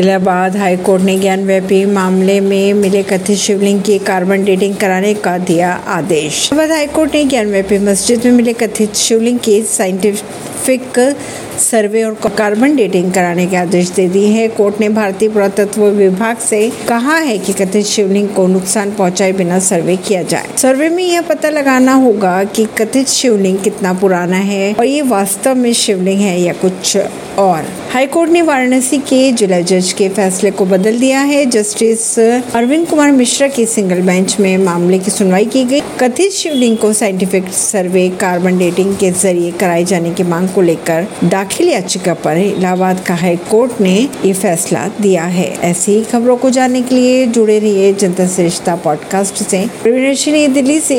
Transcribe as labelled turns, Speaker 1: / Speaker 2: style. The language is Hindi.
Speaker 1: इलाहाबाद हाईकोर्ट ने ज्ञान व्यापी मामले में मिले कथित शिवलिंग की कार्बन डेटिंग कराने का दिया आदेश। इलाहाबाद हाईकोर्ट ने ज्ञान व्यापी मस्जिद में मिले कथित शिवलिंग की साइंटिफिक सर्वे और कार्बन डेटिंग कराने के आदेश दे दिए हैं। कोर्ट ने भारतीय पुरातत्व विभाग से कहा है कि कथित शिवलिंग को नुकसान पहुँचाए बिना सर्वे किया जाए। सर्वे में यह पता लगाना होगा कि कथित शिवलिंग कितना पुराना है और ये वास्तव में शिवलिंग है या कुछ और। हाईकोर्ट ने वाराणसी के जिला जज के फैसले को बदल दिया है। जस्टिस अरविंद कुमार मिश्रा की सिंगल बेंच में मामले की सुनवाई की गई। कथित शिवलिंग को साइंटिफिक सर्वे कार्बन डेटिंग के ज़रिए कराए जाने की मांग को लेकर दाखिल याचिका पर इलाहाबाद का हाई कोर्ट ने ये फैसला दिया है। ऐसी ही खबरों को जानने के लिए जुड़े रहिए जनता श्रेष्ठता पॉडकास्ट से। दिल्ली से।